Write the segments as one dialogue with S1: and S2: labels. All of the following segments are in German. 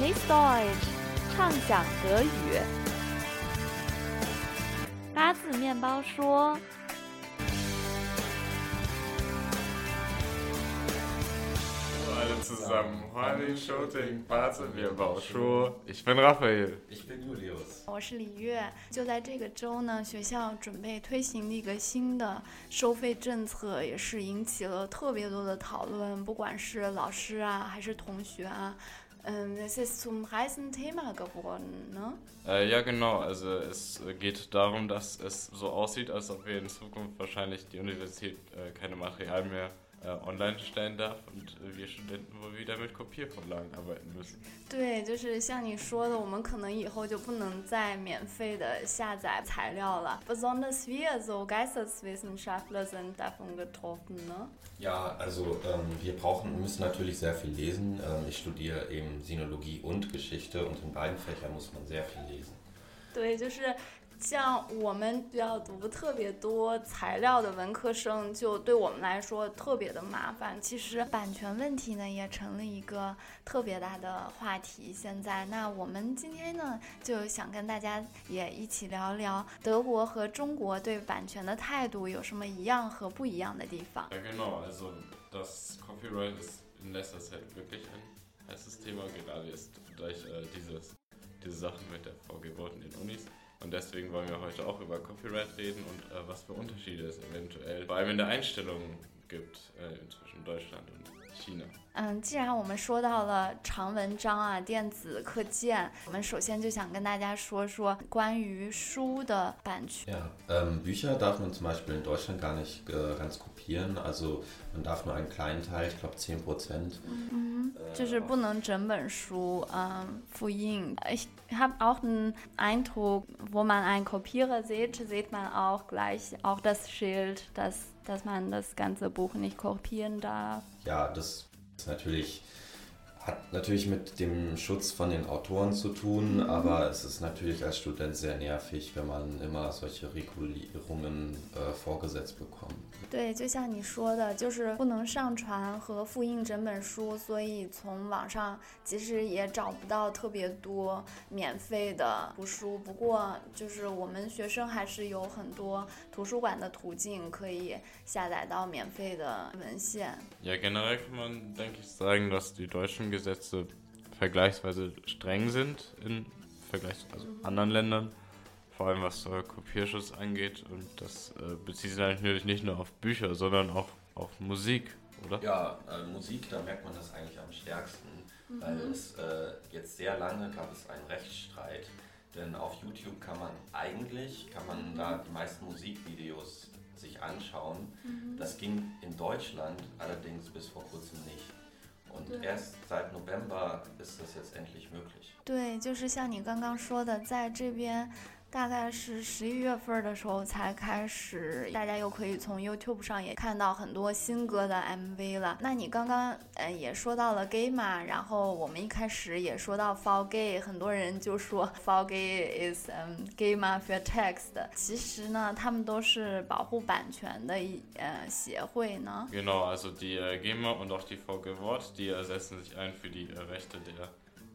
S1: Genieß Deutsch，畅想德语。八字面包说。
S2: zusammen. 欢迎收听八字面包说。Ich bin Raphael.
S3: Ich bin Julius.
S4: 我是李月。就在这个周呢，学校准备推行一个新的收费政策，也是引起了特别多的讨论，不管是老师啊，还是同学啊。Ähm, es ist zum heißen Thema geworden, ne?
S2: Äh, ja, genau. Also es geht darum, dass es so aussieht, als ob wir in Zukunft wahrscheinlich die Universität äh, keine Materialien mehr äh, online stellen darf und wir Studenten wohl wieder mit Kopiervorlagen arbeiten müssen.
S4: 对，就是像你说的，我们可能以后就不能再免费的下载材料了。Besonders wir, so Geisteswissenschaftler, sind davon getroffen, ne?
S3: Ja, also ähm, wir brauchen, müssen natürlich sehr viel lesen. Ähm, ich studiere eben Sinologie und Geschichte und in beiden Fächern muss man sehr viel lesen.
S4: 对，就是 像我们比较读特别多材料的文科生，就对我们来说特别的麻烦。其实版权问题呢，也成了一个特别大的话题。现在，那我们今天呢，就想跟大家也一起聊聊德国和中国对版权的态度有什么一样和不一样的地方。
S2: Und deswegen wollen wir heute auch über Copyright reden und äh, was für Unterschiede es eventuell vor allem in der Einstellung gibt äh, zwischen Deutschland und China.
S4: 嗯，既然我们说到了长文章啊、电子课件，我们首先就想跟大家说说关于书的版权。
S3: Ja, ähm, Bücher darf man zum Beispiel in Deutschland gar nicht äh, ganz kopieren. Also man darf nur einen kleinen Teil, ich glaube 10 Prozent.
S4: Mhm, äh, 就是不能整本书ähm,复印。Ich habe auch den Eindruck, wo man einen Kopierer sieht, sieht man auch gleich auch das Schild, dass, dass man das ganze Buch nicht kopieren darf.
S3: Ja, das ist natürlich hat natürlich mit dem Schutz von den Autoren zu tun, mhm. aber es ist natürlich als Student sehr nervig, wenn man immer solche Regulierungen äh, vorgesetzt bekommt.
S4: 对，就像你说的，就是不能上传和复印整本书，所以从网上其实也找不到特别多免费的图书。不过，就是我们学生还是有很多图书馆的途径可以下载到免费的文献。
S2: Ja, generell kann man denke ich sagen, dass die deutschen Gesetze vergleichsweise streng sind im Vergleich zu also anderen Ländern, vor allem was äh, Kopierschutz angeht. Und das äh, bezieht sich natürlich nicht nur auf Bücher, sondern auch auf Musik, oder?
S3: Ja, äh, Musik, da merkt man das eigentlich am stärksten, mhm. weil es äh, jetzt sehr lange gab es einen Rechtsstreit. Denn auf YouTube kann man eigentlich, kann man da die meisten Musikvideos sich anschauen. Mhm. Das ging in Deutschland allerdings bis vor kurzem nicht. Und erst seit November ist das jetzt endlich möglich.
S4: 对，就是像你刚刚说的，在这边大概是十一月份的时候才开始，大家又可以从 YouTube 上也看到很多新歌的 MV 了。那你刚刚呃也说到了 gay 嘛，然后我们一开始也说到 for gay，很多人就说 for gay is 嗯 gay 嘛 for text。其实呢，他们都是保护版权的一呃协会呢。
S2: Genau, also die GEMA und auch die VG Wort, die setzen sich ein für die Rechte der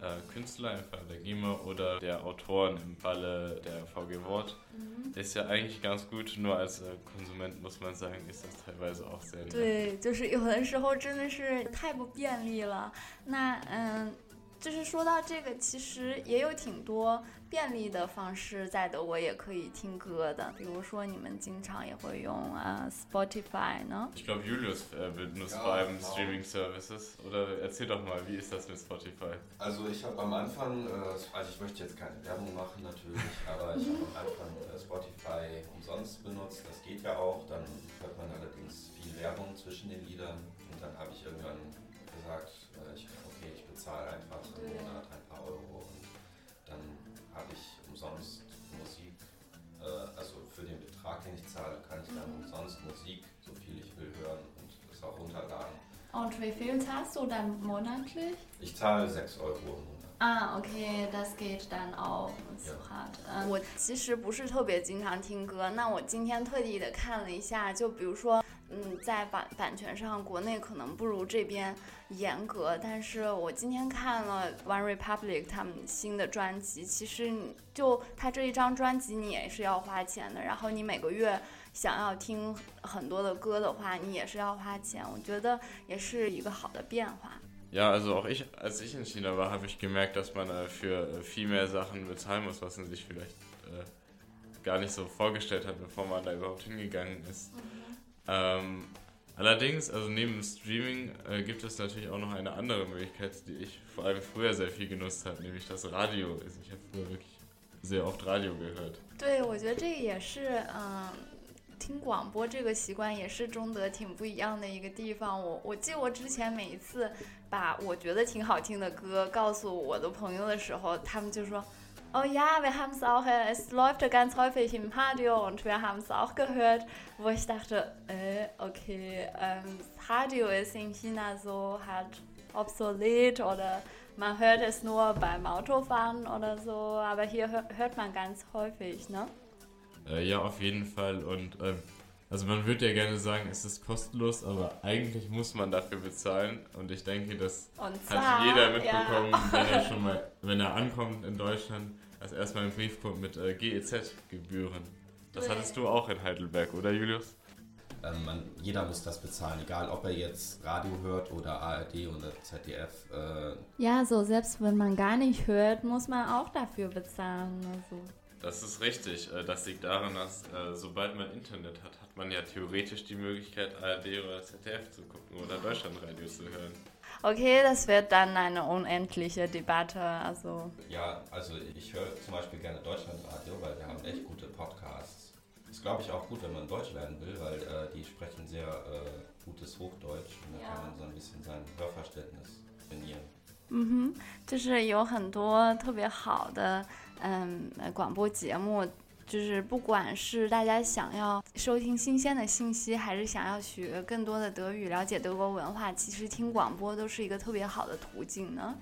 S2: äh, Künstler im Fall der GEMA oder der Autoren im Falle der VG Wort. Mhm. Ist ja eigentlich ganz gut, nur als äh, Konsument muss man sagen, ist das teilweise auch sehr
S4: 对，就是有的时候真的是太不便利了。那嗯。 就是说到这个，其实也有挺多便利的方式，在德国也可以听歌的。比如说，你们经常也会用啊 Spotify 呢？
S2: Ich glaube Julius benutzt vor allem Streaming Services. Oder erzähl doch mal, wie ist das mit Spotify?
S3: Also ich habe am Anfang, also ich möchte jetzt keine Werbung machen natürlich, aber ich habe am Anfang Spotify umsonst benutzt. Das geht ja auch. Dann hört man allerdings viel Werbung zwischen den Liedern und dann habe ich irgendwann gesagt, ich okay, ich bezahle einfach im Monat ein paar Euro und dann habe ich umsonst Musik, äh, also für den Betrag, den ich zahle, kann ich dann umsonst Musik, so viel ich will, hören und es auch runterladen.
S4: Und wie viel zahlst du dann monatlich?
S3: Ich zahle 6 Euro im Monat.
S4: 啊，OK, das geht dann auch so hard。嗯，我其实不是特别经常听歌，那我今天特地的看了一下，就比如说。 嗯，在版版权上，国内可能不如这边严格。但是我今天看了 One Republic 他们新的专辑，其实你就他这一张专辑你也是要花钱的，然后你每个月想要听很多的歌的话，你也是要花钱。我觉得也是一个好的变化。
S2: Ja, also auch ich, als ich in China war, habe ich gemerkt, dass man äh, für viel mehr Sachen bezahlen muss, was man sich vielleicht äh, gar nicht so vorgestellt hat, bevor man da überhaupt hingegangen ist. Mhm. Ähm, allerdings, also neben Streaming äh, gibt es natürlich auch noch eine andere Möglichkeit, die ich vor allem früher sehr viel genutzt habe, nämlich das Radio. Also ich habe früher wirklich sehr oft Radio gehört.
S4: 对，我觉得这个也是，嗯，听广播这个习惯也是中德挺不一样的一个地方。我我记得我之前每一次把我觉得挺好听的歌告诉我的朋友的时候，他们就说。 Oh ja, wir haben es auch, äh, es läuft ja ganz häufig im Radio und wir haben es auch gehört, wo ich dachte, äh, okay, ähm, Radio ist in China so halt obsolet oder man hört es nur beim Autofahren oder so, aber hier hört man ganz häufig, ne?
S2: Äh, ja, auf jeden Fall und ähm, also man würde ja gerne sagen, es ist kostenlos, aber eigentlich muss man dafür bezahlen. Und ich denke, das hat jeder mitbekommen, ja. wenn er schon mal, wenn er ankommt in Deutschland, als erstmal ein Brief kommt mit äh, GEZ-Gebühren. Das hattest du auch in Heidelberg, oder Julius?
S3: Ähm, man, jeder muss das bezahlen, egal ob er jetzt Radio hört oder ARD oder ZDF. Äh
S4: ja, so selbst wenn man gar nicht hört, muss man auch dafür bezahlen. Also.
S2: Das ist richtig. Äh, das liegt daran, dass äh, sobald man Internet hat, hat man ja theoretisch die Möglichkeit, ARD oder ZDF zu gucken oder Deutschlandradio zu hören.
S4: Okay, das wird dann eine unendliche Debatte. Also.
S3: Ja, also ich höre zum Beispiel gerne Deutschlandradio, weil wir haben echt gute Podcasts. Ist, glaube ich, auch gut, wenn man Deutsch lernen will, weil äh, die sprechen sehr äh, gutes Hochdeutsch und da ja. kann man so ein bisschen sein Hörverständnis trainieren.
S4: 嗯哼，就是有很多特别好的 嗯广播节目，就是不管是大家想要收听新鲜的信息，还是想要学更多的德语，了解德国文化，其实听广播都是一个特别好的途径呢。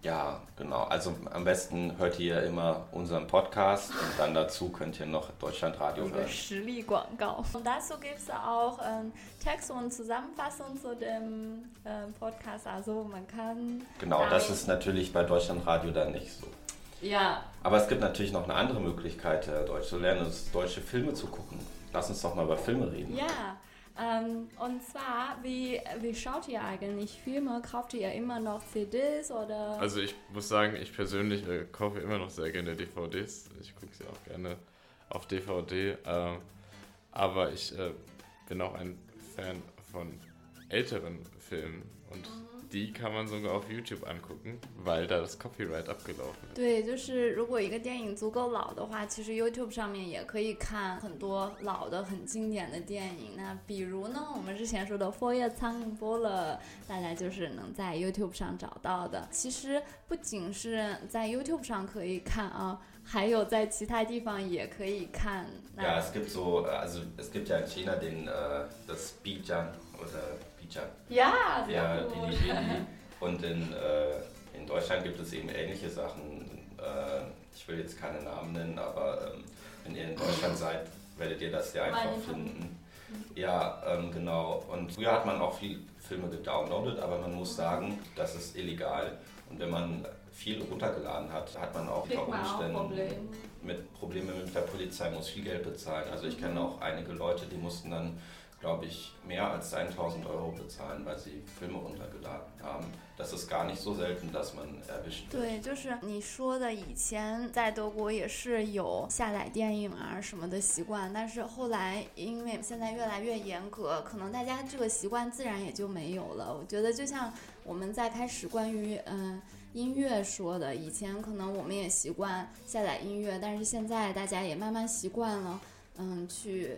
S3: Ja, genau. Also am besten hört ihr immer unseren Podcast und dann dazu könnt ihr noch Deutschlandradio hören.
S4: 实力广告。Und dazu gibt es auch ähm, Text und Zusammenfassung zu dem äh, Podcast. Also man kann.
S3: Genau, das ist natürlich bei Deutschlandradio dann nicht so.
S4: Ja.
S3: Aber es gibt natürlich noch eine andere Möglichkeit, äh, Deutsch zu lernen, ist deutsche Filme zu gucken. Lass uns doch mal über Filme reden.
S4: Ja. Ähm, und zwar, wie, wie schaut ihr eigentlich Filme? Kauft ihr immer noch CDs oder?
S2: Also ich muss sagen, ich persönlich äh, kaufe immer noch sehr gerne DVDs. Ich gucke sie auch gerne auf DVD. Äh, aber ich äh, bin auch ein Fan von älteren Filmen und mhm die kann man sogar auf YouTube angucken, weil da das Copyright abgelaufen ist.
S4: 对，就是如果一个电影足够老的话，其实 YouTube 上面也可以看很多老的、很经典的电影。那比如呢，我们之前说的《佛爷苍蝇波了》，大家就是能在 YouTube 上找到的。其实不仅是在 YouTube 上可以看啊，还有在其他地方也可以看。
S3: Ja, es gibt so, also es gibt ja in China den äh, das Bijan oder Feature.
S4: Ja,
S3: sehr ja, die, die, die, Und in, äh, in Deutschland gibt es eben ähnliche Sachen. Äh, ich will jetzt keine Namen nennen, aber ähm, wenn ihr in Deutschland seid, werdet ihr das ja einfach finden. Ja, ähm, genau. Und früher hat man auch viel Filme gedownloadet, aber man muss sagen, das ist illegal. Und wenn man viel runtergeladen hat, hat man auch unter Umständen Problem. mit Probleme mit der Polizei, muss viel Geld bezahlen. Also ich kenne auch einige Leute, die mussten dann glaube ich, mehr als 1000 Euro bezahlen, weil sie Filme runtergeladen haben. Das ist gar nicht so selten, dass man erwischt
S4: wird. 对，就是你说的，以前在德国也是有下载电影啊什么的习惯，但是后来因为现在越来越严格，可能大家这个习惯自然也就没有了。我觉得就像我们在开始关于嗯。音乐说的，以前可能我们也习惯下载音乐，但是现在大家也慢慢习惯了，嗯，去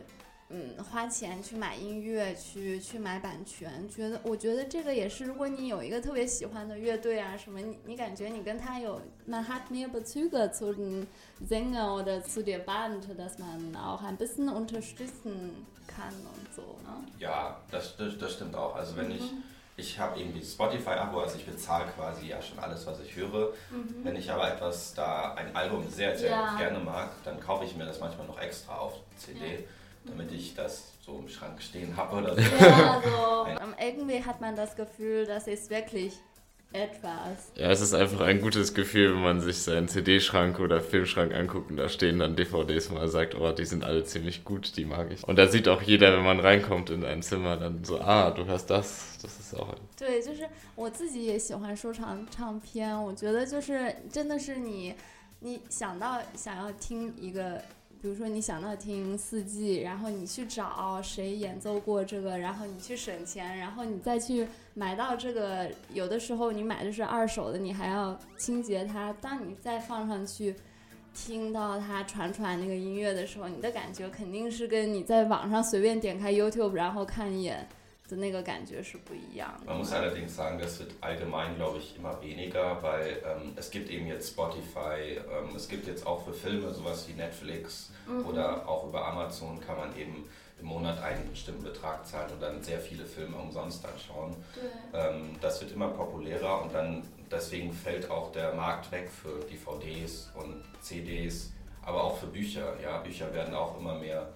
S4: 嗯，花钱去买音乐，去去买版权，觉得我觉得这个也是，如果你有一个特别喜欢的乐队啊什么，你你感觉你跟他有，man hat mehr Bezüge zu den Sänger oder zu der Band, dass man auch ein bisschen unterstützen kann und so. Ne?
S3: Ja, das, das, das stimmt auch. Also wenn mhm. ich ich habe eben die Spotify-Abo, also ich bezahle quasi ja schon alles, was ich höre. Mhm. Wenn ich aber etwas da, ein Album sehr, sehr ja. gerne mag, dann kaufe ich mir das manchmal noch extra auf CD. Ja damit ich das so im Schrank stehen habe oder so.
S4: Ja, also irgendwie hat man das Gefühl, das ist wirklich etwas.
S2: Ja, es ist einfach ein gutes Gefühl, wenn man sich seinen CD-Schrank oder Filmschrank anguckt und da stehen dann DVDs und man sagt, oh, die sind alle ziemlich gut, die mag ich. Und da sieht auch jeder, wenn man reinkommt in ein Zimmer, dann so, ah, du hörst das, das ist auch ein
S4: 对，就是我自己也喜欢收藏唱片。我觉得就是真的是你，你想到想要听一个， 比如说你想到听四季，然后你去找谁演奏过这个，然后你去省钱，然后你再去买到这个。有的时候你买的是二手的，你还要清洁它。当你再放上去，听到它传出来那个音乐的时候，你的感觉肯定是跟你在网上随便点开 YouTube 然后看一眼。的那个感觉是不一样的。
S3: Man muss allerdings sagen, das wird allgemein, glaube ich, immer weniger, weil ähm, es gibt eben jetzt Spotify, ähm, es gibt jetzt auch für Filme sowas wie Netflix oder auch über Amazon kann man eben im Monat einen bestimmten Betrag zahlen und dann sehr viele Filme umsonst anschauen.
S4: 对。
S3: Ähm, das wird immer populärer und dann deswegen fällt auch der Markt weg für DVDs und CDs, aber auch für Bücher. Ja, Bücher werden auch immer mehr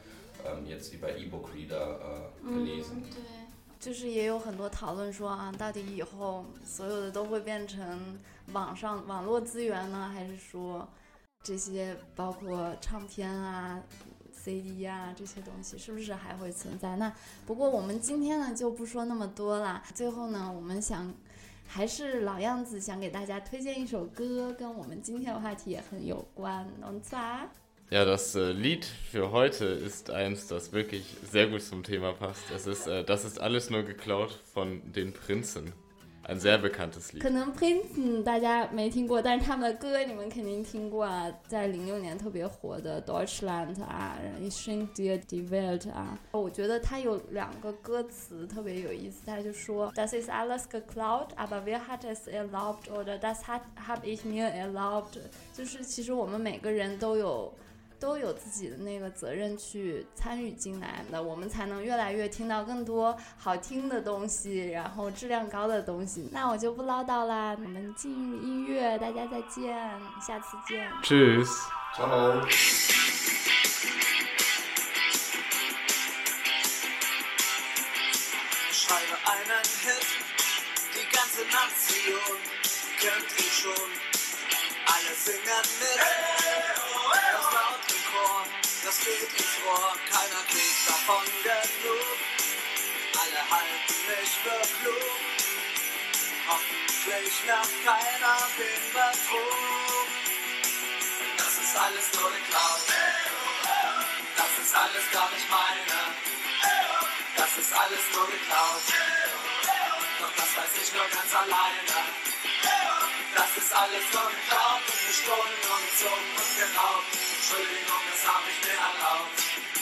S3: ähm, jetzt über E-Book-Reader äh, gelesen.
S4: 对， 就是也有很多讨论说啊，到底以后所有的都会变成网上网络资源呢，还是说这些包括唱片啊、CD 啊这些东西是不是还会存在？那不过我们今天呢就不说那么多啦。最后呢，我们想还是老样子，想给大家推荐一首歌，跟我们今天的话题也很有关。und zwar
S2: Ja, das äh, Lied für heute ist eins, das wirklich sehr gut zum Thema passt. Es ist, äh, das ist alles nur geklaut von den Prinzen. Ein sehr bekanntes Lied.
S4: 可能 Prince 大家没听过，但是他们的歌你们肯定听过啊，在零六年特别火的 Deutschland 啊，Ich schenke dir die Welt 啊。我觉得它有两个歌词特别有意思，他就说 Das ist alles geklaut, aber wer hat es erlaubt oder das hat habe ich mir erlaubt，就是其实我们每个人都有。 都有自己的那个责任去参与进来那我们才能越来越听到更多好听的东西然后质量高的东西。那我就不唠叨啦我们进入音乐大家再见下次见。
S5: Cheers hello das laut im Chor, das geht ins Rohr, keiner kriegt davon genug. Alle halten mich für klug, hoffentlich macht keiner den Betrug. Das ist alles nur geklaut, das ist alles gar nicht meine. Das ist alles nur geklaut. Das weiß ich nur ganz alleine. Das ist alles nur geklaut und gestohlen und gezogen und geraubt. Entschuldigung, das hab ich mir erlaubt.